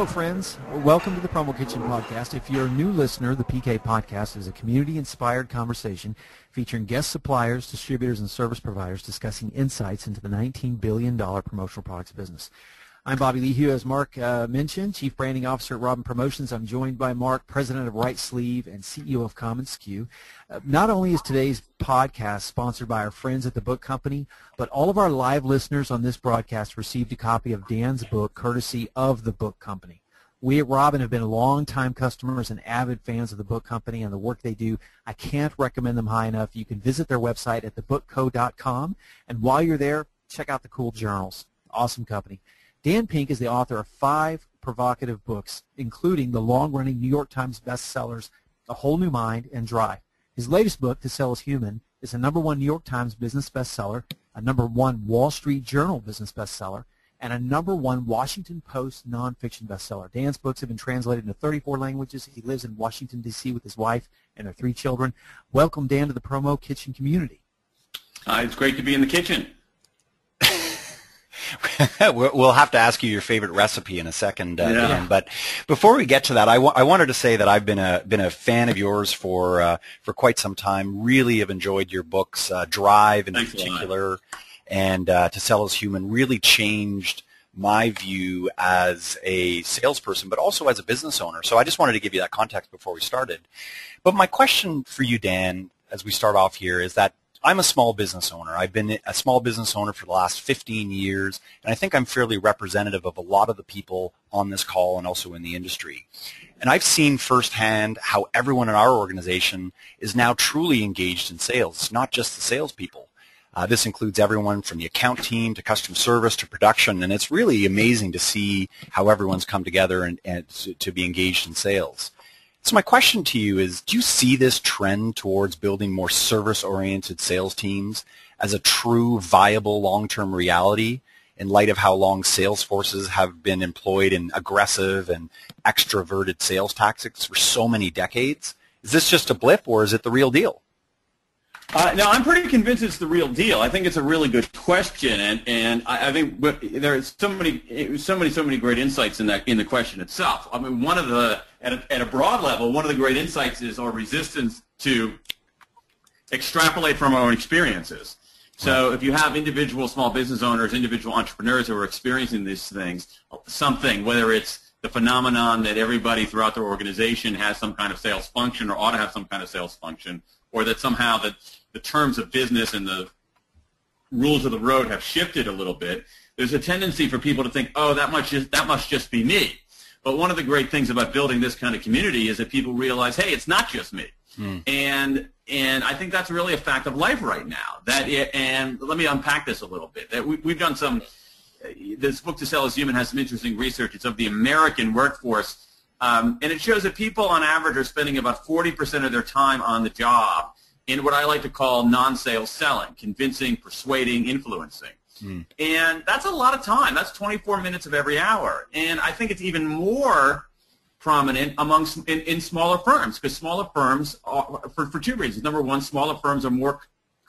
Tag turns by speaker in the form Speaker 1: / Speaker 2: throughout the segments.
Speaker 1: Hello, friends. Welcome to the Promo Kitchen Podcast. If you're a new listener, the PK Podcast is a community-inspired conversation featuring guest suppliers, distributors, and service providers discussing insights into the $19 billion promotional products business. I'm Bobby Lehew, as Mark uh, mentioned, Chief Branding Officer at Robin Promotions. I'm joined by Mark, President of Right Sleeve and CEO of commonsku. Uh, not only is today's podcast sponsored by our friends at the book company, but all of our live listeners on this broadcast received a copy of Dan's book courtesy of the book company. We at Robin have been longtime customers and avid fans of the book company and the work they do. I can't recommend them high enough. You can visit their website at thebookco.com, and while you're there, check out the cool journals. Awesome company. Dan Pink is the author of five provocative books, including the long-running New York Times bestsellers A Whole New Mind and Drive. His latest book, To Sell is Human, is a number one New York Times business bestseller, a number one Wall Street Journal business bestseller, and a number one Washington Post nonfiction bestseller. Dan's books have been translated into 34 languages. He lives in Washington, D.C. with his wife and their three children. Welcome, Dan, to the Promo Kitchen community.
Speaker 2: Uh, it's great to be in the kitchen.
Speaker 3: we'll have to ask you your favorite recipe in a second, uh, yeah. Dan. But before we get to that, I, w- I wanted to say that I've been a been a fan of yours for uh, for quite some time. Really have enjoyed your books, uh, Drive in
Speaker 2: Thanks
Speaker 3: particular, and uh, To Sell is Human. Really changed my view as a salesperson, but also as a business owner. So I just wanted to give you that context before we started. But my question for you, Dan, as we start off here, is that I'm a small business owner. I've been a small business owner for the last 15 years, and I think I'm fairly representative of a lot of the people on this call and also in the industry. And I've seen firsthand how everyone in our organization is now truly engaged in sales. It's not just the salespeople. Uh, this includes everyone from the account team to customer service to production, and it's really amazing to see how everyone's come together and, and to, to be engaged in sales. So my question to you is, do you see this trend towards building more service-oriented sales teams as a true viable long-term reality in light of how long sales forces have been employed in aggressive and extroverted sales tactics for so many decades? Is this just a blip or is it the real deal?
Speaker 2: Uh, now, I'm pretty convinced it's the real deal. I think it's a really good question, and, and I, I think there are so many, so many, so many great insights in that in the question itself. I mean, one of the at a, at a broad level, one of the great insights is our resistance to extrapolate from our own experiences. So if you have individual small business owners, individual entrepreneurs who are experiencing these things, something, whether it's the phenomenon that everybody throughout their organization has some kind of sales function or ought to have some kind of sales function, or that somehow that the terms of business and the rules of the road have shifted a little bit, there's a tendency for people to think, oh, that must just, that must just be me. But one of the great things about building this kind of community is that people realize, hey, it's not just me. Mm. And and I think that's really a fact of life right now. That it, and let me unpack this a little bit. That we, we've done some. This book to sell is human has some interesting research. It's of the American workforce, um, and it shows that people on average are spending about 40% of their time on the job in what I like to call non-sales selling, convincing, persuading, influencing. Mm. And that's a lot of time. That's 24 minutes of every hour. And I think it's even more prominent amongst in, in smaller firms because smaller firms are, for, for two reasons. Number one, smaller firms are more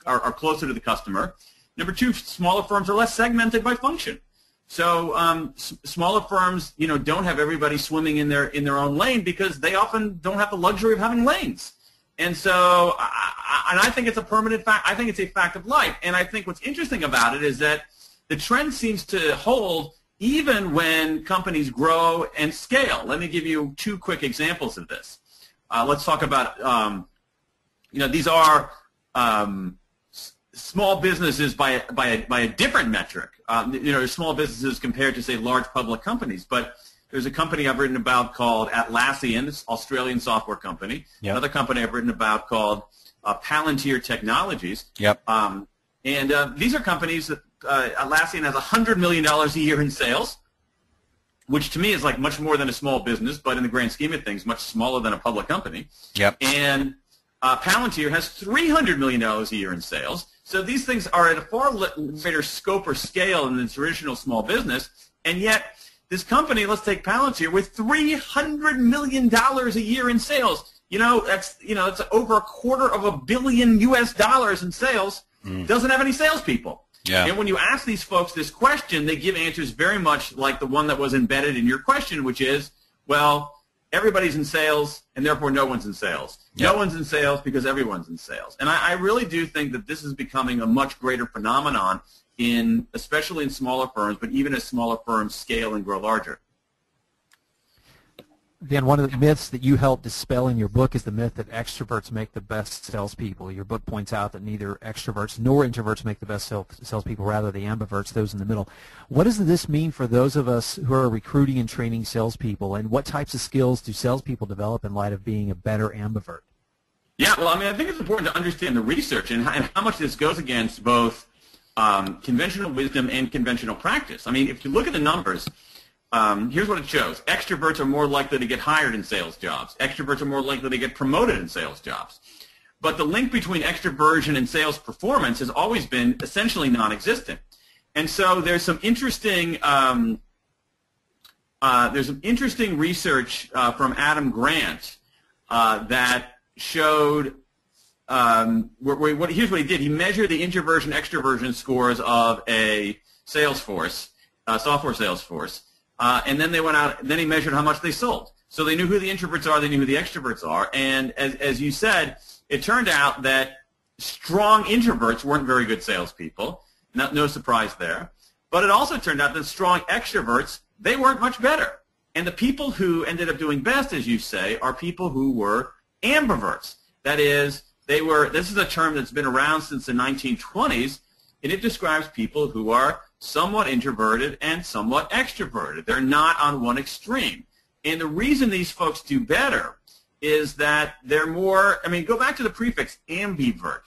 Speaker 2: are, are closer to the customer. Number two, smaller firms are less segmented by function. So um, s- smaller firms, you know, don't have everybody swimming in their in their own lane because they often don't have the luxury of having lanes. And so, I, and I think it's a permanent fact. I think it's a fact of life. And I think what's interesting about it is that the trend seems to hold even when companies grow and scale. Let me give you two quick examples of this. Uh, let's talk about, um, you know, these are um, small businesses by, by, a, by a different metric. Um, you know, small businesses compared to, say, large public companies. But there's a company I've written about called Atlassian, this Australian software company. Yep. Another company I've written about called uh, Palantir Technologies.
Speaker 3: Yep.
Speaker 2: Um, and uh, these are companies that uh, Atlassian has $100 million a year in sales, which to me is like much more than a small business, but in the grand scheme of things, much smaller than a public company.
Speaker 3: Yep.
Speaker 2: And uh, Palantir has $300 million a year in sales. So these things are at a far greater scope or scale than the traditional small business, and yet this company, let's take Palantir, with $300 million a year in sales. You know, that's, you know, it's over a quarter of a billion U.S. dollars in sales. Mm. Doesn't have any salespeople.
Speaker 3: Yeah.
Speaker 2: And when you ask these folks this question, they give answers very much like the one that was embedded in your question, which is, well, everybody's in sales, and therefore no one's in sales.
Speaker 3: Yeah.
Speaker 2: No one's in sales because everyone's in sales. And I, I really do think that this is becoming a much greater phenomenon in, especially in smaller firms, but even as smaller firms scale and grow larger.
Speaker 1: Dan, one of the myths that you help dispel in your book is the myth that extroverts make the best salespeople. Your book points out that neither extroverts nor introverts make the best salespeople, rather the ambiverts, those in the middle. What does this mean for those of us who are recruiting and training salespeople, and what types of skills do salespeople develop in light of being a better ambivert?
Speaker 2: Yeah, well, I mean, I think it's important to understand the research and how, and how much this goes against both um, conventional wisdom and conventional practice. I mean, if you look at the numbers, um, here's what it shows. Extroverts are more likely to get hired in sales jobs. Extroverts are more likely to get promoted in sales jobs. But the link between extroversion and sales performance has always been essentially non-existent. And so there's some interesting um, uh, there's some interesting research uh, from Adam Grant uh, that showed um, where, where, what, here's what he did. He measured the introversion extroversion scores of a sales force, uh, software sales force, uh, and then they went out. Then he measured how much they sold. So they knew who the introverts are. They knew who the extroverts are. And as, as you said, it turned out that strong introverts weren't very good salespeople. No surprise there. But it also turned out that strong extroverts they weren't much better. And the people who ended up doing best, as you say, are people who were ambiverts. That is, they were. This is a term that's been around since the 1920s, and it describes people who are somewhat introverted and somewhat extroverted. They're not on one extreme. And the reason these folks do better is that they're more, I mean, go back to the prefix ambivert.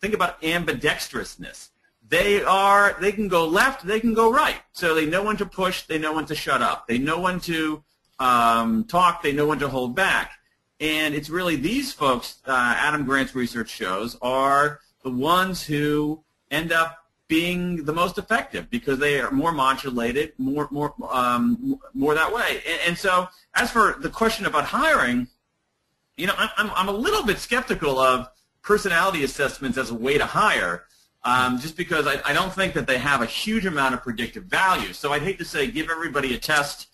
Speaker 2: Think about ambidextrousness. They are, they can go left, they can go right. So they know when to push, they know when to shut up. They know when to um, talk, they know when to hold back. And it's really these folks, uh, Adam Grant's research shows, are the ones who end up being the most effective because they are more modulated, more more um, more that way. And, and, so, as for the question about hiring, you know, I'm I'm a little bit skeptical of personality assessments as a way to hire, um, just because I, I don't think that they have a huge amount of predictive value. So I'd hate to say give everybody a test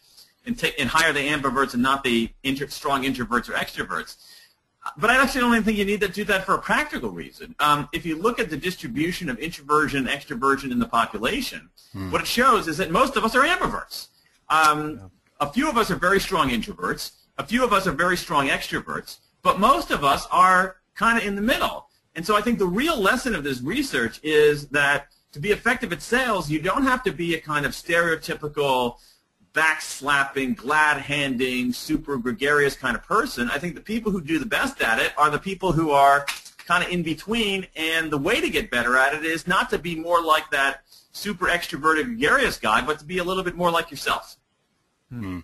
Speaker 2: and take and hire the ambiverts and not the inter- strong introverts or extroverts. But I actually don't even think you need to do that for a practical reason. Um, if you look at the distribution of introversion, and extroversion in the population, hmm. what it shows is that most of us are ambiverts. Um, yeah. A few of us are very strong introverts. A few of us are very strong extroverts. But most of us are kind of in the middle. And so I think the real lesson of this research is that to be effective at sales, you don't have to be a kind of stereotypical backslapping, glad-handing, super gregarious kind of person. I think the people who do the best at it are the people who are kind of in between, and the way to get better at it is not to be more like that super extroverted, gregarious guy, but to be a little bit more like yourself.
Speaker 3: Hmm.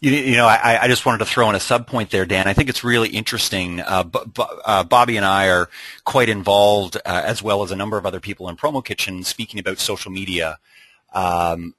Speaker 3: You, you, know, I, I, just wanted to throw in a sub point there, Dan. I think it's really interesting. Uh, B- B- uh, Bobby and I are quite involved, uh, as well as a number of other people in Promo Kitchen, speaking about social media. Um,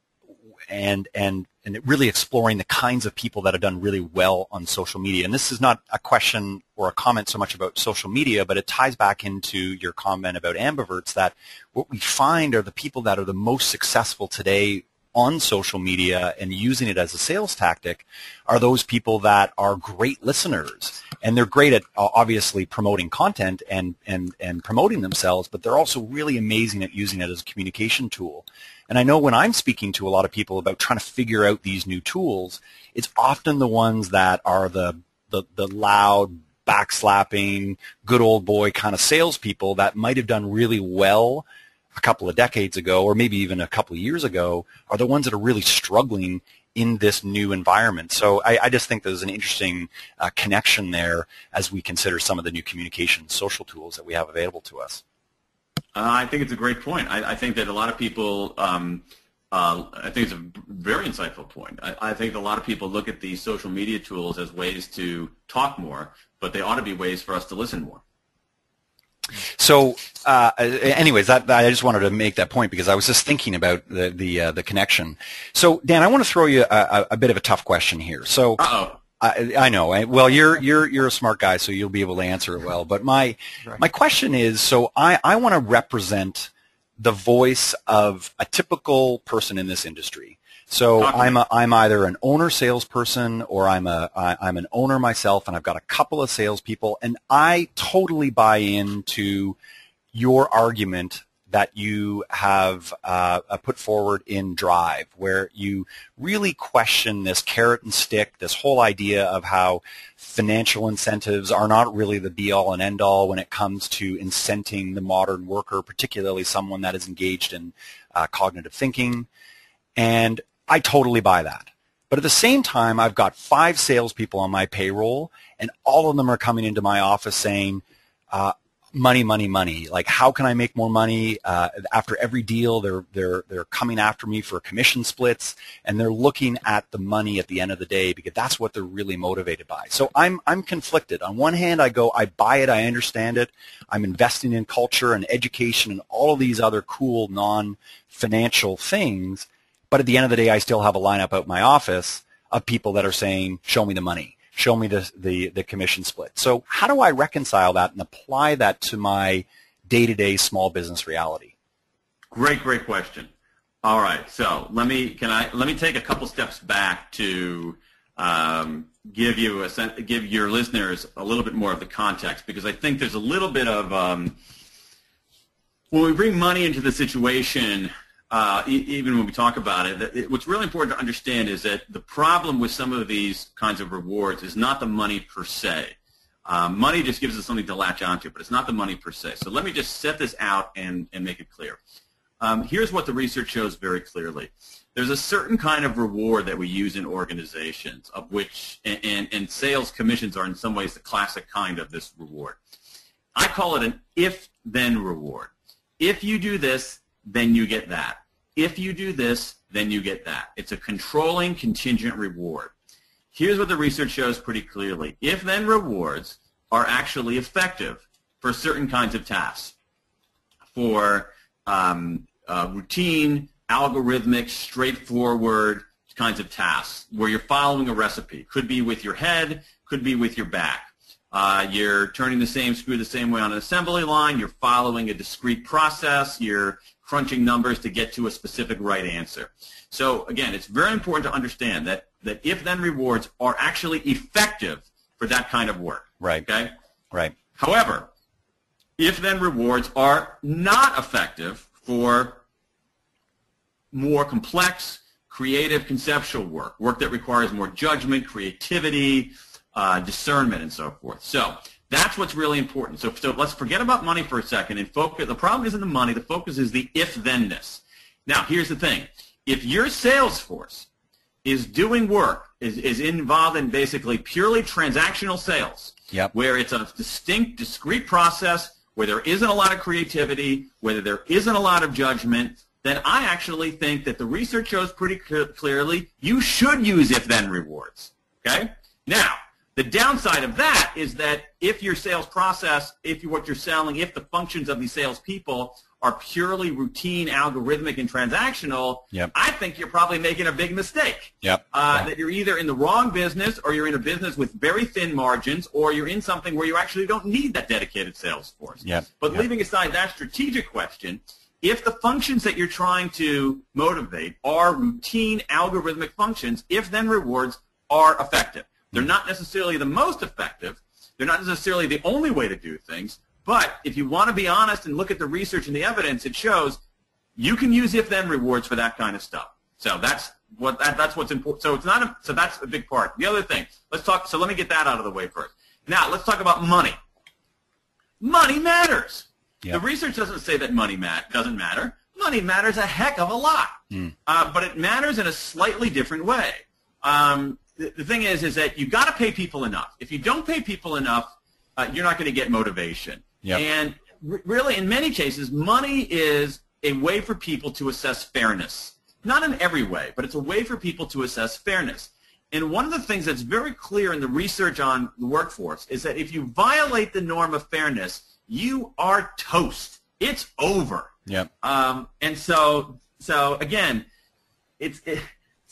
Speaker 3: and and and really exploring the kinds of people that have done really well on social media. And this is not a question or a comment so much about social media, but it ties back into your comment about ambiverts that what we find are the people that are the most successful today on social media and using it as a sales tactic are those people that are great listeners and they're great at uh, obviously promoting content and, and, and promoting themselves, but they're also really amazing at using it as a communication tool. And I know when I'm speaking to a lot of people about trying to figure out these new tools, it's often the ones that are the, the, the loud, backslapping, good old boy kind of salespeople that might have done really well a couple of decades ago or maybe even a couple of years ago are the ones that are really struggling in this new environment. So I, I just think there's an interesting uh, connection there as we consider some of the new communication social tools that we have available to us.
Speaker 2: Uh, I think it's a great point. I, I think that a lot of people, um, uh, I think it's a very insightful point. I, I, think a lot of people look at these social media tools as ways to talk more, but they ought to be ways for us to listen more.
Speaker 3: So, uh, anyways, that, I just wanted to make that point because I was just thinking about the the, uh, the connection. So, Dan, I want to throw you a, a bit of a tough question here. So,
Speaker 2: Uh-oh.
Speaker 3: I, I know. Well, you're you're you're a smart guy, so you'll be able to answer it well. But my right. my question is, so I I want to represent the voice of a typical person in this industry. So I'm a, I'm either an owner salesperson or I'm a I, I'm an owner myself, and I've got a couple of salespeople, and I totally buy into your argument that you have uh, uh, put forward in Drive, where you really question this carrot and stick, this whole idea of how financial incentives are not really the be-all and end-all when it comes to incenting the modern worker, particularly someone that is engaged in uh, cognitive thinking. And I totally buy that. But at the same time, I've got five salespeople on my payroll, and all of them are coming into my office saying, uh, money, money, money. Like, how can I make more money? Uh, after every deal, they're they're they're coming after me for commission splits, and they're looking at the money at the end of the day because that's what they're really motivated by. So I'm I'm conflicted. On one hand, I go, I buy it, I understand it. I'm investing in culture and education and all of these other cool non-financial things. But at the end of the day, I still have a lineup out my office of people that are saying, "Show me the money." Show me the, the, the commission split. So how do I reconcile that and apply that to my day-to-day small business reality?
Speaker 2: Great, great question. All right, so let me can I let me take a couple steps back to um, give you a give your listeners a little bit more of the context because I think there's a little bit of um, when we bring money into the situation, uh, even when we talk about it, it, what's really important to understand is that the problem with some of these kinds of rewards is not the money per se. Um, money just gives us something to latch onto, but it's not the money per se. So let me just set this out and, and make it clear. Um, here's what the research shows very clearly. There's a certain kind of reward that we use in organizations, of which, and, and, and sales commissions are in some ways the classic kind of this reward. I call it an if-then reward. If you do this, then you get that. If you do this, then you get that. It's a controlling contingent reward. Here's what the research shows pretty clearly. If-then rewards are actually effective for certain kinds of tasks, for um, uh, routine, algorithmic, straightforward kinds of tasks where you're following a recipe. Could be with your head, could be with your back. Uh, you're turning the same screw the same way on an assembly line. You're following a discrete process. You're crunching numbers to get to a specific right answer. So again, it's very important to understand that, that if-then rewards are actually effective for that kind of work.
Speaker 3: Right.
Speaker 2: Okay?
Speaker 3: Right.
Speaker 2: However, if-then rewards are not effective for more complex, creative, conceptual work, work that requires more judgment, creativity, uh, discernment, and so forth. So that's what's really important. So, so let's forget about money for a second and focus. The problem isn't the money. The focus is the if-thenness. Now, here's the thing. If your sales force is doing work, is, is involved in basically purely transactional sales,
Speaker 3: yep.
Speaker 2: where it's a distinct, discrete process, where there isn't a lot of creativity, where there isn't a lot of judgment, then I actually think that the research shows pretty clearly you should use if-then rewards. Okay? Now, the downside of that is that if your sales process, if you, what you're selling, if the functions of these salespeople are purely routine, algorithmic, and transactional,
Speaker 3: yep.
Speaker 2: I think you're probably making a big mistake.
Speaker 3: Yep.
Speaker 2: Uh,
Speaker 3: yep.
Speaker 2: That you're either in the wrong business or you're in a business with very thin margins or you're in something where you actually don't need that dedicated sales force.
Speaker 3: Yep.
Speaker 2: But leaving aside that strategic question, if the functions that you're trying to motivate are routine algorithmic functions, if then rewards are effective. They're not necessarily the most effective. They're not necessarily the only way to do things. But if you want to be honest and look at the research and the evidence, it shows you can use if-then rewards for that kind of stuff. So that's what that, that's what's important. So it's not a, so that's a big part. The other thing, let's talk. So let me get that out of the way first. Now let's talk about money. Money matters.
Speaker 3: Yep.
Speaker 2: The research doesn't say that money mat doesn't matter. Money matters a heck of a lot,
Speaker 3: mm.
Speaker 2: uh, but it matters in a slightly different way. Um, the, the thing is, is that you've got to pay people enough. If you don't pay people enough, uh, you're not going to get motivation.
Speaker 3: Yep.
Speaker 2: And r- really, in many cases, money is a way for people to assess fairness. Not in every way, but it's a way for people to assess fairness. And one of the things that's very clear in the research on the workforce is that if you violate the norm of fairness, you are toast. It's over.
Speaker 3: Yep.
Speaker 2: Um, and so, so again, it's it,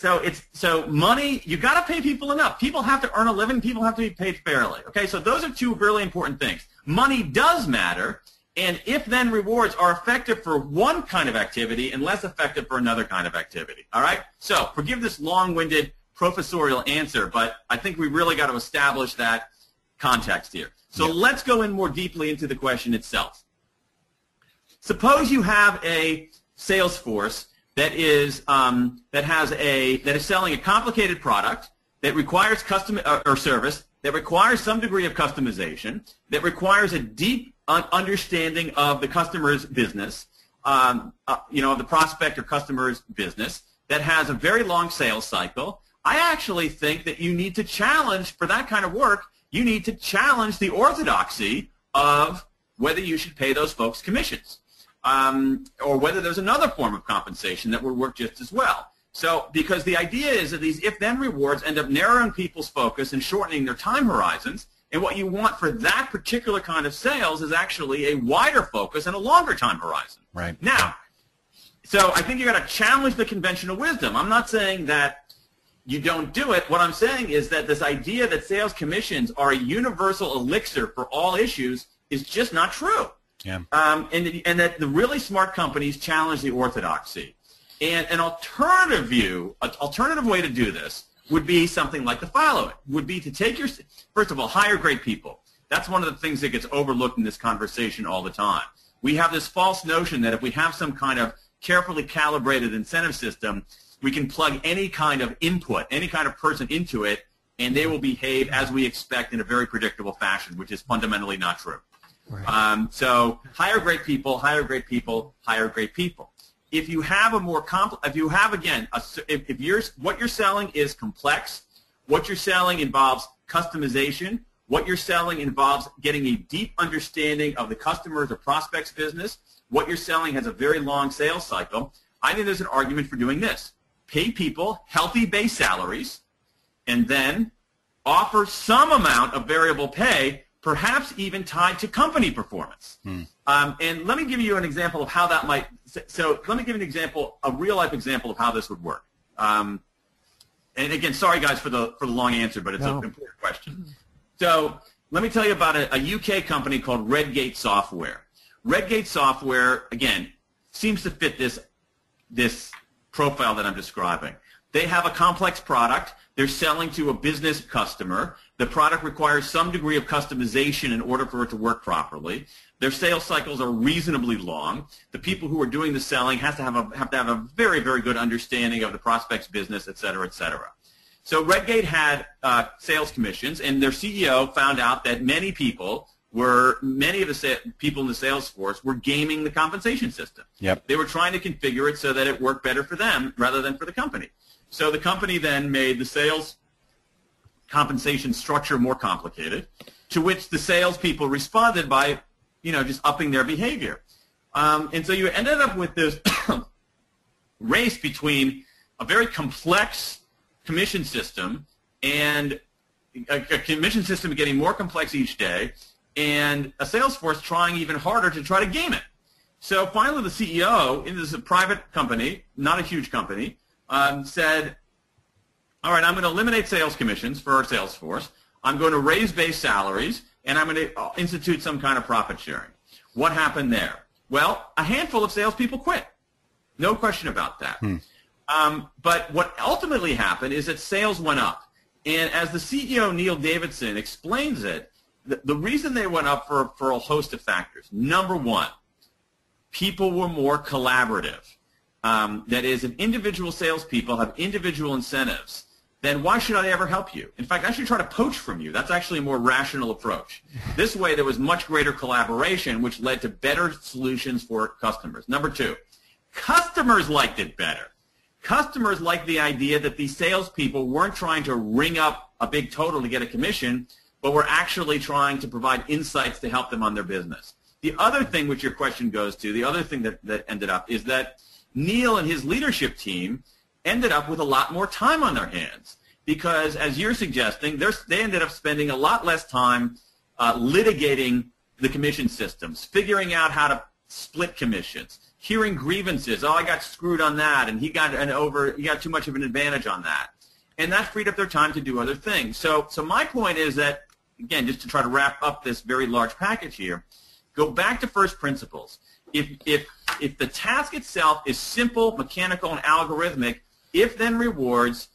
Speaker 2: so it's so money. You got to pay people enough. People have to earn a living. People have to be paid fairly. Okay, so those are two really important things. Money does matter, And if-then rewards are effective for one kind of activity and less effective for another kind of activity. All right? So forgive this long-winded professorial answer, but I think we really got to establish that context here. So yeah. let's go in more deeply into the question itself. Suppose you have a sales force that is um, that has a that is selling a complicated product that requires custom uh, or service that requires some degree of customization that requires a deep understanding of the customer's business, um, uh, you know, the prospect or customer's business that has a very long sales cycle. I actually think that you need to challenge for that kind of work. You need to challenge the orthodoxy of whether you should pay those folks commissions um, or whether there's another form of compensation that would work just as well. So because the idea is that these if-then rewards end up narrowing people's focus and shortening their time horizons, and what you want for that particular kind of sales is actually a wider focus and a longer time horizon.
Speaker 3: Right.
Speaker 2: Now, so I think you've got to challenge the conventional wisdom. I'm not saying that you don't do it. What I'm saying is that this idea that sales commissions are a universal elixir for all issues is just not true.
Speaker 3: Yeah.
Speaker 2: Um, and, and that the really smart companies challenge the orthodoxy. And an alternative view, an alternative way to do this would be something like the following, would be to take your, first of all, hire great people. That's one of the things that gets overlooked in this conversation all the time. We have this false notion that if we have some kind of carefully calibrated incentive system, we can plug any kind of input, any kind of person into it, and they will behave as we expect in a very predictable fashion, which is fundamentally not true. Right. Um, so hire great people, hire great people, hire great people. If you have a more complex, if you have again, a, if, if you're what you're selling is complex, what you're selling involves customization, what you're selling involves getting a deep understanding of the customer's or prospect's business. What you're selling has a very long sales cycle. I think there's an argument for doing this. Pay people healthy base salaries and then offer some amount of variable pay perhaps even tied to company performance. Hmm. Um, and let me give you an example of how that might. So let me give you an example, a real life example of how this would work. Um, and again, sorry guys for the for the long answer, but it's no. an important question. So let me tell you about a, a UK company called Redgate Software. Redgate Software, again, seems to fit this this profile that I'm describing. They have a complex product. They're selling to a business customer. The product requires some degree of customization in order for it to work properly. Their sales cycles are reasonably long. The people who are doing the selling have to have, a, have to have a very, very good understanding of the prospect's business, et cetera, et cetera. So Redgate had uh, sales commissions, and their CEO found out that many people were many of the sa- people in the sales force were gaming the compensation system.
Speaker 3: Yep.
Speaker 2: They were trying to configure it so that it worked better for them rather than for the company. So the company then made the sales compensation structure more complicated, to which the salespeople responded by, you know, just upping their behavior. Um, and so you ended up with this race between a very complex commission system and a, a, commission system getting more complex each day and a sales force trying even harder to try to game it. So finally the CEO, in this is a private company, not a huge company, um, said, all right, I'm going to eliminate sales commissions for our sales force. I'm going to raise base salaries, and I'm going to uh, institute some kind of profit sharing. What happened there? Well, a handful of salespeople quit. No question about that. Hmm. Um, but what ultimately happened is that sales went up. And as the CEO, Neil Davidson, explains it, the, the reason they went up for, for a host of factors. Number one, people were more collaborative. Um, that is, if individual salespeople have individual incentives, then why should I ever help you? In fact, I should try to poach from you. That's actually a more rational approach. This way, there was much greater collaboration, which led to better solutions for customers. Number two, customers liked it better. Customers liked the idea that these salespeople weren't trying to ring up a big total to get a commission, but were actually trying to provide insights to help them on their business. The other thing which your question goes to, the other thing that, that ended up is that Neil and his leadership team ended up with a lot more time on their hands because, as you're suggesting, they ended up spending a lot less time uh, litigating the commission systems, figuring out how to split commissions, hearing grievances. Oh, I got screwed on that, and he got an over. He got too much of an advantage on that, and that freed up their time to do other things. So, so my point is that again, just to try to wrap up this very large package here, Go back to first principles. If, if, if the task itself is simple, mechanical, and algorithmic, if then rewards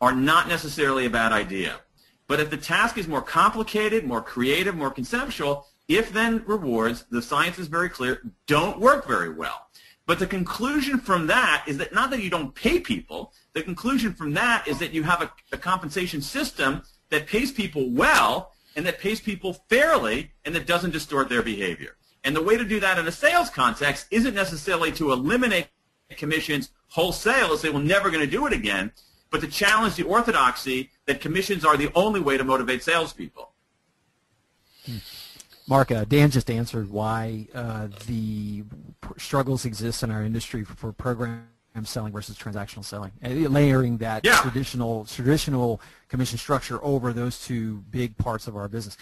Speaker 2: are not necessarily a bad idea. But if the task is more complicated, more creative, more conceptual, if then rewards, the science is very clear, don't work very well. But the conclusion from that is that not that you don't pay people, the conclusion from that is that you have a, a compensation system that pays people well and that pays people fairly and that doesn't distort their behavior. And the way to do that in a sales context isn't necessarily to eliminate commissions wholesale, say we're never going to do it again, but to challenge the orthodoxy that commissions are the only way to motivate salespeople.
Speaker 1: Mark, uh, Dan just answered why uh, the struggles exist in our industry for, for program selling versus transactional selling, and layering that
Speaker 2: yeah.
Speaker 1: traditional traditional commission structure over those two big parts of our business.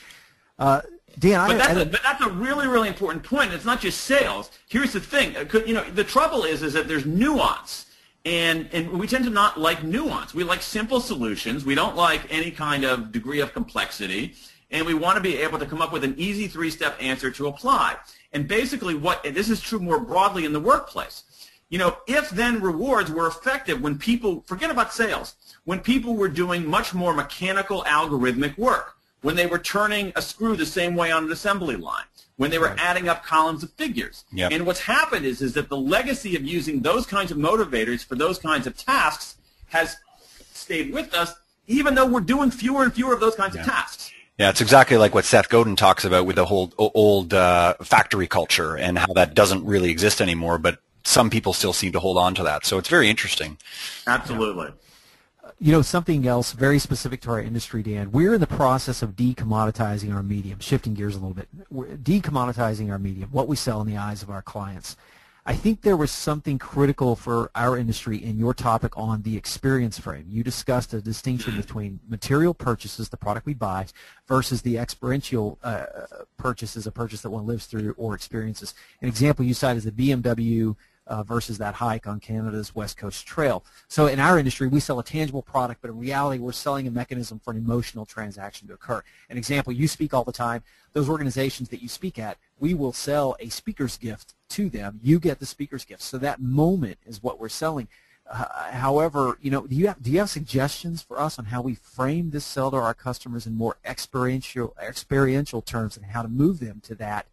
Speaker 1: Uh, Dan,
Speaker 2: but,
Speaker 1: I,
Speaker 2: that's
Speaker 1: I,
Speaker 2: a, but that's a really, really important point. It's not just sales. Here's the thing. Uh, you know, the trouble is, is that there's nuance. And, and we tend to not like nuance. We like simple solutions. We don't like any kind of degree of complexity. And we want to be able to come up with an easy three-step answer to apply. And basically what, this is true more broadly in the workplace. You know, if then rewards were effective when people, forget about sales, when people were doing much more mechanical algorithmic work, when they were turning a screw the same way on an assembly line, when they were right. adding up columns of figures.
Speaker 3: Yep.
Speaker 2: And what's happened is, is that the legacy of using those kinds of motivators for those kinds of tasks has stayed with us, even though we're doing fewer and fewer of those kinds
Speaker 3: yeah.
Speaker 2: of tasks.
Speaker 3: Yeah, it's exactly like what Seth Godin talks about with the whole old uh, factory culture and how that doesn't really exist anymore, but some people still seem to hold on to that. So it's very interesting.
Speaker 2: Absolutely.
Speaker 1: Yeah you know, something else very specific to our industry, Dan. We're in the process of decommoditizing our medium, shifting gears a little bit. We're decommoditizing our medium, what we sell in the eyes of our clients. I think there was something critical for our industry in your topic on the experience frame. You discussed a distinction between material purchases, the product we buy, versus the experiential uh, purchases, a purchase that one lives through or experiences. An example you cite is the BMW uh, versus that hike on Canada's West Coast Trail. So in our industry, we sell a tangible product, but in reality, we're selling a mechanism for an emotional transaction to occur. An example, you speak all the time. Those organizations that you speak at, we will sell a speaker's gift to them. You get the speaker's gift. So that moment is what we're selling. Uh, however, you know, do you have do you have suggestions for us on how we frame this sell to our customers in more experiential experiential terms and how to move them to that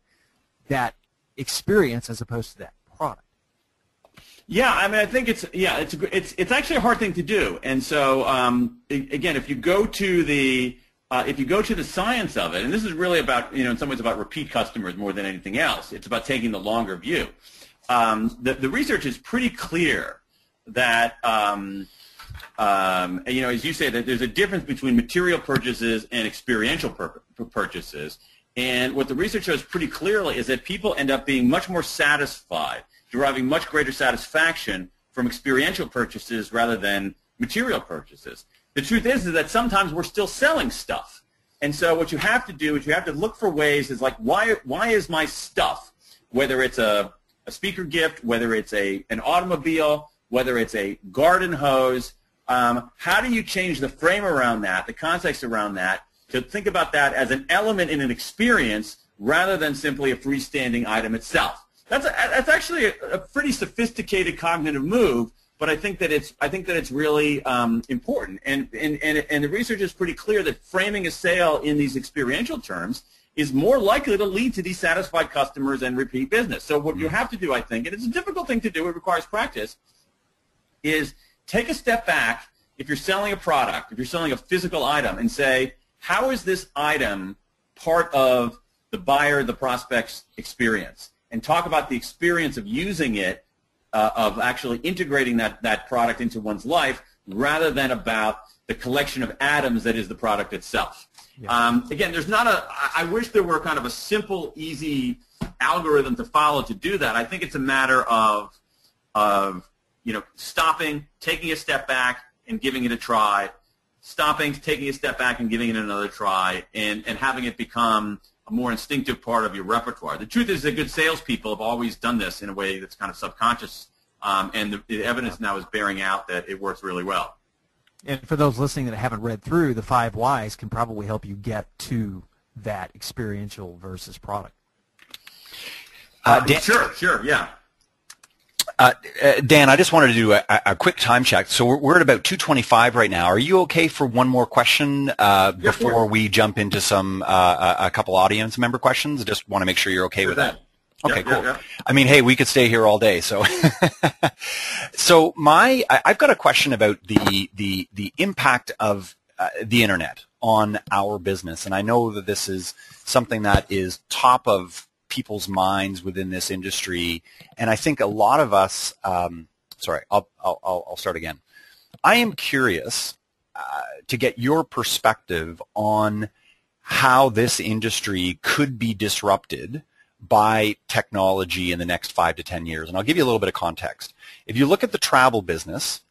Speaker 1: that experience as opposed to that?
Speaker 2: Yeah, I mean, I think it's yeah, it's it's it's actually a hard thing to do. And so um, again, if you go to the uh, if you go to the science of it, and this is really about you know in some ways about repeat customers more than anything else. It's about taking the longer view. Um, the the research is pretty clear that um, um, you know as you say that there's a difference between material purchases and experiential pur- purchases. And what the research shows pretty clearly is that people end up being much more satisfied deriving much greater satisfaction from experiential purchases rather than material purchases. The truth is, is that sometimes we're still selling stuff. And so what you have to do is you have to look for ways is like, why, why is my stuff, whether it's a, a speaker gift, whether it's a, an automobile, whether it's a garden hose, um, how do you change the frame around that, the context around that, to think about that as an element in an experience rather than simply a freestanding item itself? That's a, that's actually a, a, pretty sophisticated cognitive move, but I think that it's I think that it's really um, important. And, and and and the research is pretty clear that framing a sale in these experiential terms is more likely to lead to dissatisfied customers and repeat business. So what you have to do, I think, and it's a difficult thing to do, it requires practice, is take a step back if you're selling a product, if you're selling a physical item, and say, how is this item part of the buyer, the prospect's experience? And talk about the experience of using it, uh, of actually integrating that, that product into one's life, rather than about the collection of atoms that is the product itself. Yeah. Um, again, there's not a. I wish there were kind of a simple, easy algorithm to follow to do that. I think it's a matter of, of you know, stopping, taking a step back, and giving it a try. Stopping, taking a step back, and giving it another try, and, and having it become a more instinctive part of your repertoire. The truth is that good salespeople have always done this in a way that's kind of subconscious, um, and the, the evidence now is bearing out that it works really well.
Speaker 1: And for those listening that haven't read through, the five whys can probably help you get to that experiential versus product.
Speaker 2: Uh, Dan, sure, sure, yeah.
Speaker 3: Uh, uh, Dan, I just wanted to do a, a, quick time check. So we're, we're, at about 225 right now. Are you okay for one more question uh, before we jump into some uh, a couple audience member questions? I just want to make sure you're okay with that. Okay, cool. I mean, hey, we could stay here all day. So, so my, I, have got a question about the the the impact of uh, the internet on our business, and I know that this is something that is top of people's minds within this industry, and I think a lot of us. Um, sorry, I'll, I'll I'll start again. I am curious uh, to get your perspective on how this industry could be disrupted by technology in the next five to ten years. And I'll give you a little bit of context. If you look at the travel business,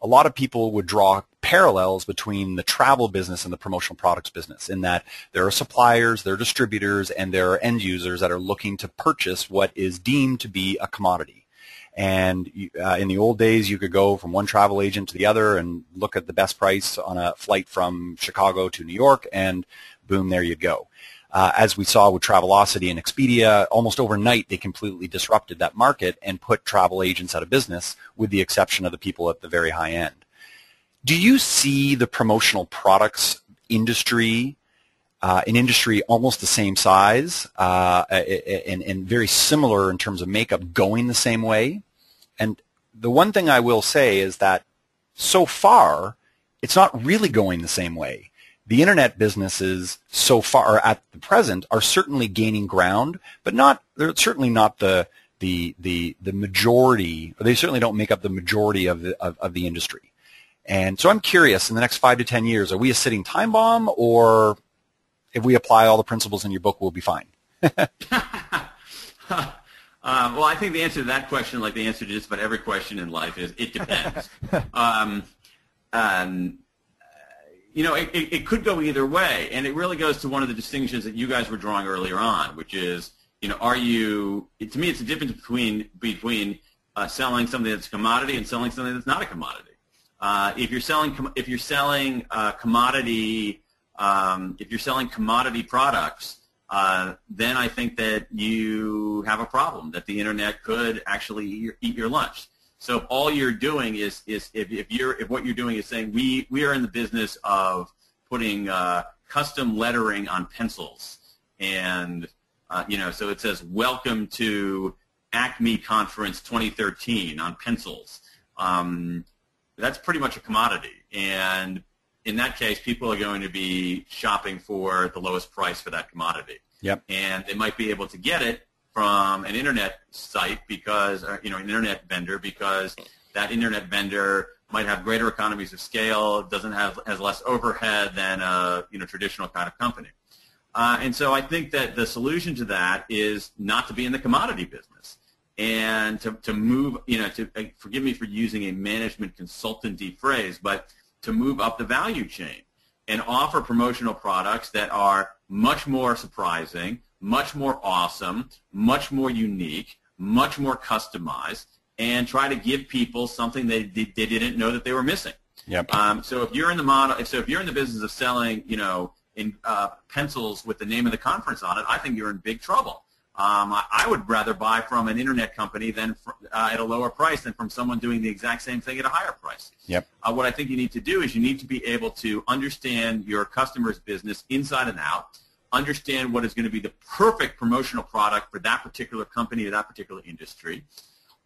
Speaker 3: a lot of people would draw parallels between the travel business and the promotional products business in that there are suppliers, there are distributors, and there are end users that are looking to purchase what is deemed to be a commodity. And uh, in the old days, you could go from one travel agent to the other and look at the best price on a flight from Chicago to New York, and boom, there you go. Uh, as we saw with Travelocity and Expedia, almost overnight they completely disrupted that market and put travel agents out of business, with the exception of the people at the very high end. Do you see the promotional products industry, uh, an industry almost the same size uh, and, and very similar in terms of makeup, going the same way? And the one thing I will say is that so far, it's not really going the same way the internet businesses so far at the present are certainly gaining ground, but not they're certainly not the the the the majority. Or they certainly don't make up the majority of the of, of the industry. And so I'm curious, in the next five to ten years, are we a sitting time bomb, or if we apply all the principles in your book, we'll be fine? uh,
Speaker 2: well, I think the answer to that question, like the answer to just about every question in life, is it depends. um, um, you know, it, it, it, could go either way, and it really goes to one of the distinctions that you guys were drawing earlier on, which is, you know, are you? To me, it's a difference between between uh, selling something that's a commodity and selling something that's not a commodity. Uh, if you're selling if you're selling uh, commodity um, if you're selling commodity products, uh, then I think that you have a problem. That the internet could actually eat your, eat your lunch. So if all you're doing is is if, if you're if what you're doing is saying we we are in the business of putting uh, custom lettering on pencils, and uh, you know, so it says welcome to Acme Conference 2013 on pencils. Um, that's pretty much a commodity, and in that case, people are going to be shopping for the lowest price for that commodity.
Speaker 3: Yep.
Speaker 2: And they might be able to get it from an internet site because, uh, you know, an internet vendor because that internet vendor might have greater economies of scale, doesn't have has less overhead than a you know traditional kind of company. Uh, and so I think that the solution to that is not to be in the commodity business and to, to move, you know, to uh, forgive me for using a management consultancy phrase, but to move up the value chain and offer promotional products that are much more surprising, much more awesome, much more unique, much more customized, and try to give people something they, they, didn't know that they were missing.
Speaker 3: Yep.
Speaker 2: Um, so if you're in the model, so if you're in the business of selling, you know, in uh, pencils with the name of the conference on it, I think you're in big trouble. Um, I, I, would rather buy from an internet company than for, uh, at a lower price than from someone doing the exact same thing at a higher price.
Speaker 3: Yep.
Speaker 2: Uh, what I think you need to do is you need to be able to understand your customer's business inside and out understand what is going to be the perfect promotional product for that particular company or that particular industry,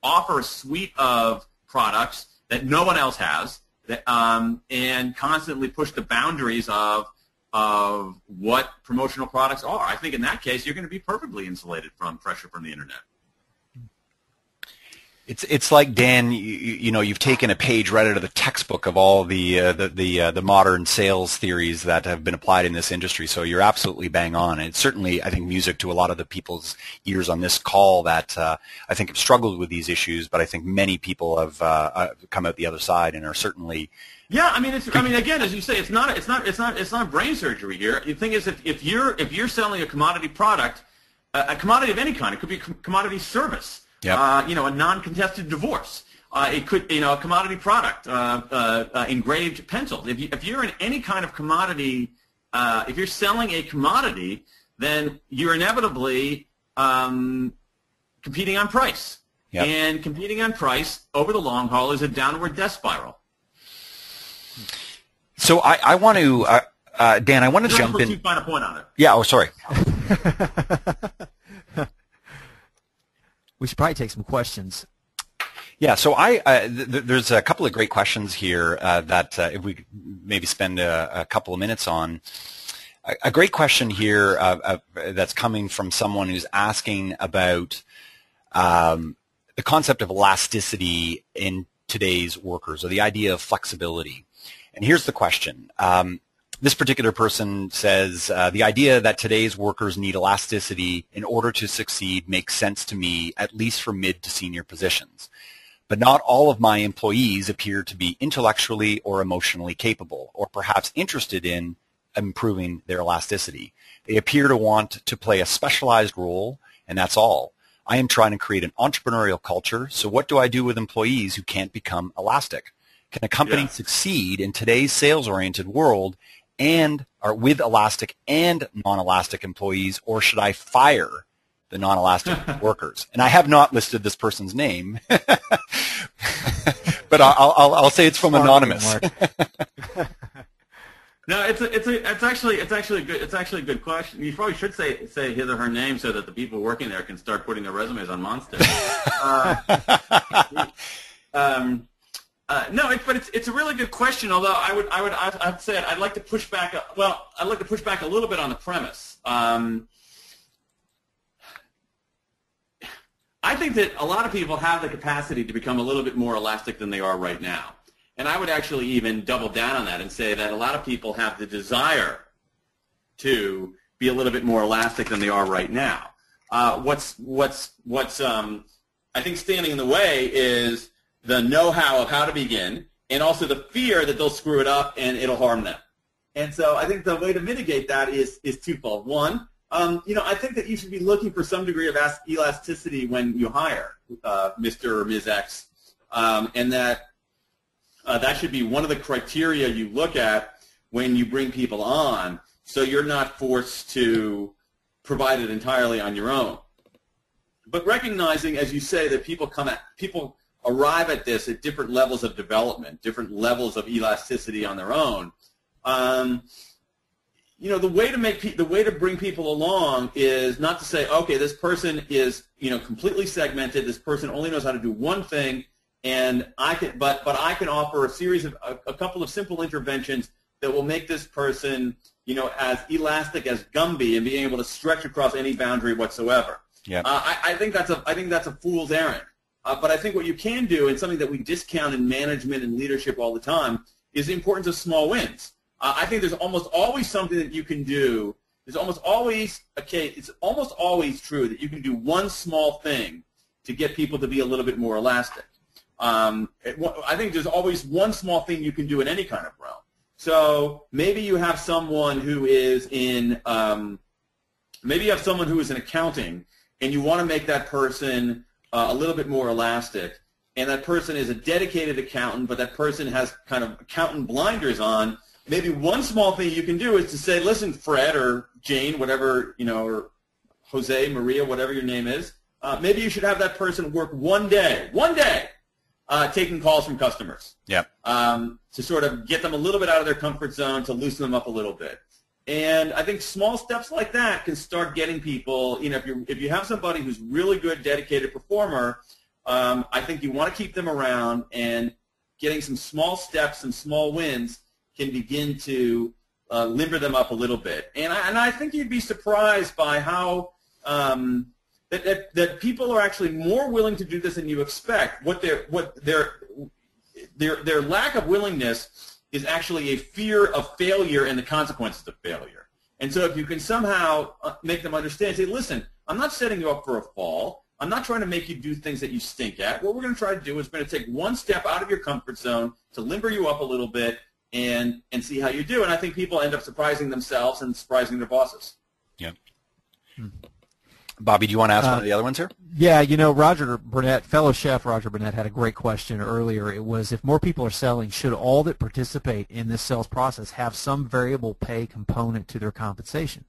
Speaker 2: offer a suite of products that no one else has, that, um, and constantly push the boundaries of of what promotional products are. I think in that case, you're going to be perfectly insulated from pressure from the internet.
Speaker 3: It's it's like Dan, you, you, know, you've taken a page right out of the textbook of all the uh, the the, uh, the, modern sales theories that have been applied in this industry. So you're absolutely bang on. And it's certainly, I think, music to a lot of the people's ears on this call that uh, I think have struggled with these issues. But I think many people have uh, uh, come out the other side and are certainly.
Speaker 2: Yeah, I mean, it's, I mean, again, as you say, it's not, it's not, it's not, it's not brain surgery here. The thing is, if, if you're if you're selling a commodity product, a commodity of any kind, it could be a commodity service
Speaker 3: Yep.
Speaker 2: Uh, you know, a non-contested divorce. Uh, it could, you know, a commodity product, uh, uh, uh engraved pencils. If, you, if you're in any kind of commodity, uh, if you're selling a commodity, then you're inevitably um, competing on price.
Speaker 3: Yep.
Speaker 2: And competing on price over the long haul is a downward death spiral.
Speaker 3: So I, I want to, uh, uh, Dan, I want to jump in.
Speaker 2: fine a point on it.
Speaker 3: Yeah. Oh, sorry.
Speaker 1: We should probably take some questions.
Speaker 3: Yeah, so I uh, th- th- there's a couple of great questions here uh, that uh, if we maybe spend a, a couple of minutes on. A, a great question here uh, uh, that's coming from someone who's asking about um, the concept of elasticity in today's workers, or the idea of flexibility. And here's the question. Um, this particular person says, uh, the idea that today's workers need elasticity in order to succeed makes sense to me, at least for mid to senior positions. But not all of my employees appear to be intellectually or emotionally capable, or perhaps interested in improving their elasticity. They appear to want to play a specialized role, and that's all. I am trying to create an entrepreneurial culture, so what do I do with employees who can't become elastic? Can a company
Speaker 2: Yeah.
Speaker 3: succeed in today's sales-oriented world and are with elastic and non-elastic employees, or should I fire the non-elastic workers? And I have not listed this person's name, but I'll, I'll, I'll say it's from
Speaker 1: Smart
Speaker 3: anonymous.
Speaker 2: No, it's a, it's a, it's actually, it's actually a good, it's actually a good question. You probably should say, say his or her name so that the people working there can start putting their resumes on Monster. uh, um, uh, no, it, but it's, it's a really good question. Although I would, I would, I'd, I'd say I'd like to push back. A, well, I'd like to push back a little bit on the premise. Um, I think that a lot of people have the capacity to become a little bit more elastic than they are right now. And I would actually even double down on that and say that a lot of people have the desire to be a little bit more elastic than they are right now. Uh, what's what's what's um, I think standing in the way is the know-how of how to begin, and also the fear that they'll screw it up and it'll harm them. And so I think the way to mitigate that is is twofold. One, um, you know, I think that you should be looking for some degree of elasticity when you hire uh, Mr. or Ms. X, um, and that uh, that should be one of the criteria you look at when you bring people on, so you're not forced to provide it entirely on your own. But recognizing, as you say, that people come at people arrive at this at different levels of development, different levels of elasticity on their own. Um, you know, the way to make pe- the way to bring people along is not to say, okay, this person is you know completely segmented. This person only knows how to do one thing, and I can, but but I can offer a series of a, a couple of simple interventions that will make this person you know as elastic as Gumby and being able to stretch across any boundary whatsoever.
Speaker 3: Yeah.
Speaker 2: Uh, I, I think that's a I think that's a fool's errand. Uh, but I think what you can do, and something that we discount in management and leadership all the time, is the importance of small wins. Uh, I think there's almost always something that you can do. There's almost always okay. It's almost always true that you can do one small thing to get people to be a little bit more elastic. Um, it, I think there's always one small thing you can do in any kind of realm. So maybe you have someone who is in, um, maybe you have someone who is in accounting, and you want to make that person uh, a little bit more elastic. And that person is a dedicated accountant, but that person has kind of accountant blinders on. Maybe one small thing you can do is to say, listen, Fred or Jane, whatever, you know, or Jose, Maria, whatever your name is, uh, maybe you should have that person work one day, one day, uh, taking calls from customers
Speaker 3: Yep.
Speaker 2: um, to sort of get them a little bit out of their comfort zone, to loosen them up a little bit. And I think small steps like that can start getting people. You know, if you if you have somebody who's really good, dedicated performer, um, I think you want to keep them around, and getting some small steps, some small wins can begin to uh, limber them up a little bit. And I, and I think you'd be surprised by how um, that, that that people are actually more willing to do this than you expect. What their what their their their lack of willingness is actually a fear of failure and the consequences of failure. And so if you can somehow uh, make them understand, say, listen, I'm not setting you up for a fall. I'm not trying to make you do things that you stink at. What we're going to try to do is we're going to take one step out of your comfort zone to limber you up a little bit and, and see how you do. And I think people end up surprising themselves and surprising their bosses.
Speaker 3: Yep. Bobby, do you want to ask
Speaker 1: Uh,
Speaker 3: one of the other ones here?
Speaker 1: Yeah, you know, Roger Burnett, fellow chef Roger Burnett had a great question earlier. It was if more people are selling, should all that participate in this sales process have some variable pay component to their compensation?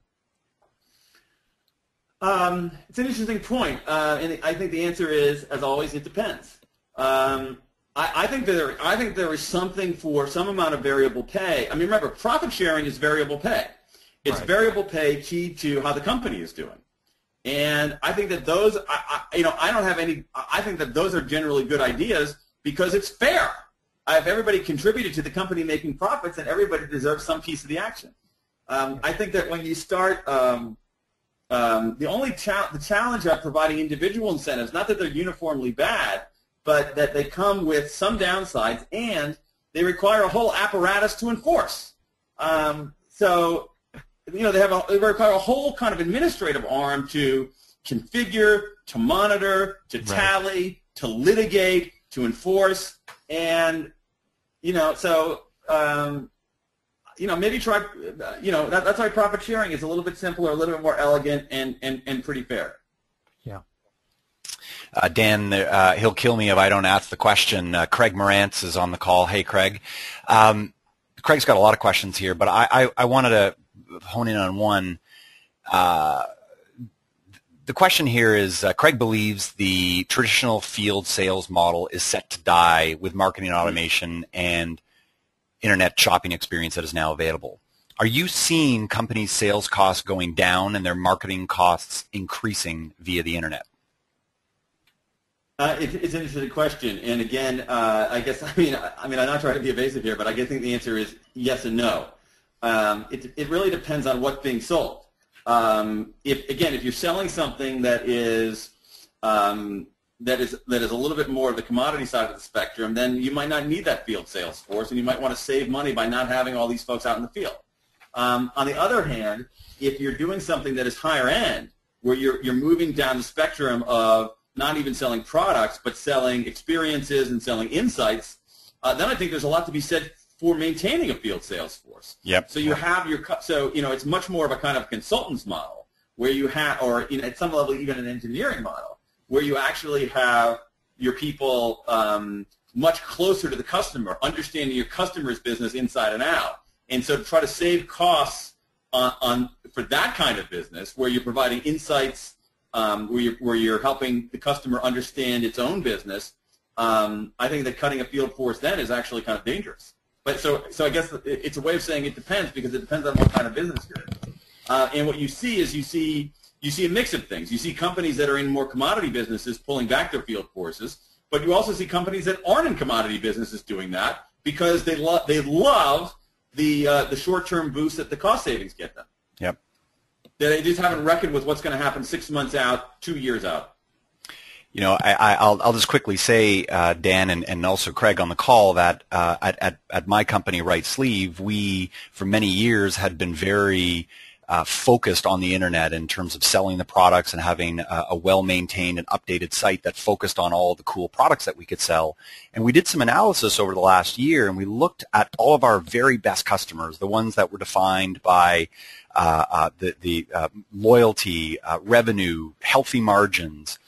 Speaker 2: Um, it's an interesting point, uh, and I think the answer is, as always, it depends. Um, I, I, think there, I think there is something for some amount of variable pay. I mean, remember, profit sharing is variable pay. It's right. variable pay key to how the company is doing. And I think that those, I, I, you know, I don't have any. I think that those are generally good ideas because it's fair. If everybody contributed to the company making profits, then everybody deserves some piece of the action. Um, I think that when you start, um, um, the only cha- the challenge of providing individual incentives, not that they're uniformly bad, but that they come with some downsides and they require a whole apparatus to enforce. Um, so you know, they have a, they require a whole kind of administrative arm to configure, to monitor, to tally, right. to litigate, to enforce, and you know, so um, you know, maybe try, you know, that, that's why profit sharing is a little bit simpler, a little bit more elegant, and and, and pretty fair.
Speaker 1: Yeah.
Speaker 3: Uh, Dan, uh, he'll kill me if I don't ask the question. Uh, Craig Morantz is on the call. Hey, Craig. Um, Craig's got a lot of questions here, but I, I, I wanted to hone in on one. Uh, the question here is uh, Craig believes the traditional field sales model is set to die with marketing automation and internet shopping experience that is now available. Are you seeing companies' sales costs going down and their marketing costs increasing via the internet?
Speaker 2: Uh, it, it's an interesting question, and again, uh, I guess I mean I mean I'm not trying to be evasive here, but I think the answer is yes and no um, it, it really depends on what's being sold. Um, if again, if you're selling something that is um, that is that is a little bit more of the commodity side of the spectrum, then you might not need that field sales force, and you might want to save money by not having all these folks out in the field. Um, on the other hand, if you're doing something that is higher end, where you're you're moving down the spectrum of not even selling products, but selling experiences and selling insights, uh, then I think there's a lot to be said for maintaining a field sales force.
Speaker 3: Yep.
Speaker 2: So you have your so you know it's much more of a kind of consultants model where you have, or you know, at some level even an engineering model where you actually have your people um, much closer to the customer, understanding your customer's business inside and out. And so to try to save costs on, on for that kind of business where you're providing insights, um, where, you're, where you're helping the customer understand its own business, um, I think that cutting a field force then is actually kind of dangerous. But so, so I guess it's a way of saying it depends because it depends on what kind of business you're in. Uh, and what you see is you see you see a mix of things. You see companies that are in more commodity businesses pulling back their field forces, but you also see companies that aren't in commodity businesses doing that because they love they love the uh, the short term boost that the cost savings get them.
Speaker 3: Yep.
Speaker 2: They just haven't reckoned with what's going to happen six months out, two years out.
Speaker 3: You know, I, will I'll just quickly say, uh, Dan, and, and also Craig on the call, that uh, at, at, at my company, Right Sleeve, we for many years had been very uh, focused on the internet in terms of selling the products and having a, a well-maintained and updated site that focused on all the cool products that we could sell. And we did some analysis over the last year, and we looked at all of our very best customers, the ones that were defined by uh, uh, the, the uh, loyalty, revenue, healthy margins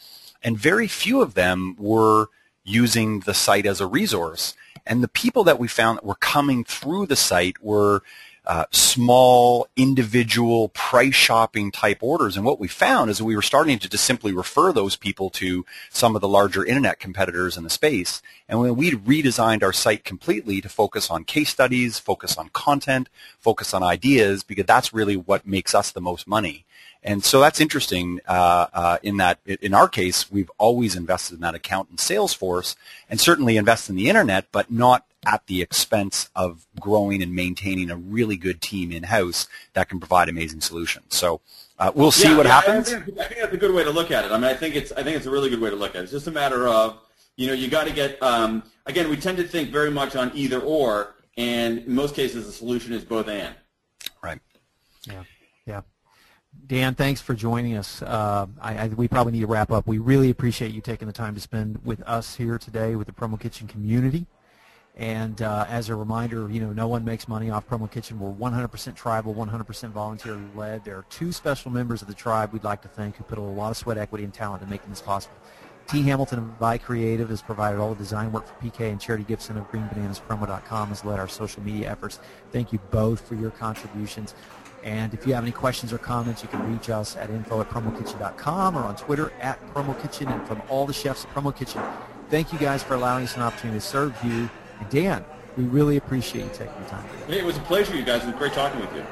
Speaker 3: and very few of them were using the site as a resource. And the people that we found that were coming through the site were uh, small, individual, price shopping type orders. And what we found is that we were starting to just simply refer those people to some of the larger internet competitors in the space. And when we redesigned our site completely to focus on case studies, focus on content, focus on ideas, because that's really what makes us the most money. And so that's interesting uh, uh, in that, in our case, we've always invested in that account in Salesforce and certainly invest in the internet, but not at the expense of growing and maintaining a really good team in-house that can provide amazing solutions. So uh, we'll see
Speaker 2: yeah,
Speaker 3: what
Speaker 2: yeah,
Speaker 3: happens.
Speaker 2: I think, I think, that's a good way to look at it. I mean, I think it's I think it's a really good way to look at it. It's just a matter of you know you got to get um, again. We tend to think very much on either or, and in most cases the solution is both and.
Speaker 3: Right.
Speaker 1: Yeah. Dan, thanks for joining us. Uh, I, I, we probably need to wrap up. We really appreciate you taking the time to spend with us here today with the Promo Kitchen community. And uh, as a reminder, you know, no one makes money off Promo Kitchen. We're 100% tribal, 100% volunteer-led. There are two special members of the tribe we'd like to thank who put a lot of sweat equity and talent in making this possible. T. Hamilton of Vi Creative has provided all the design work for PK, and Charity Gibson of GreenBananasPromo.com has led our social media efforts. Thank you both for your contributions. And if you have any questions or comments, you can reach us at info at promokitchen.com or on Twitter at promokitchen. And from all the chefs at Promo Kitchen, thank you guys for allowing us an opportunity to serve you. And Dan, we really appreciate you taking the time.
Speaker 2: Hey, it was a pleasure, you guys. It was great talking with you.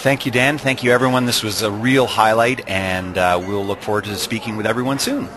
Speaker 3: Thank you, Dan. Thank you, everyone. This was a real highlight, and uh, we'll look forward to speaking with everyone soon.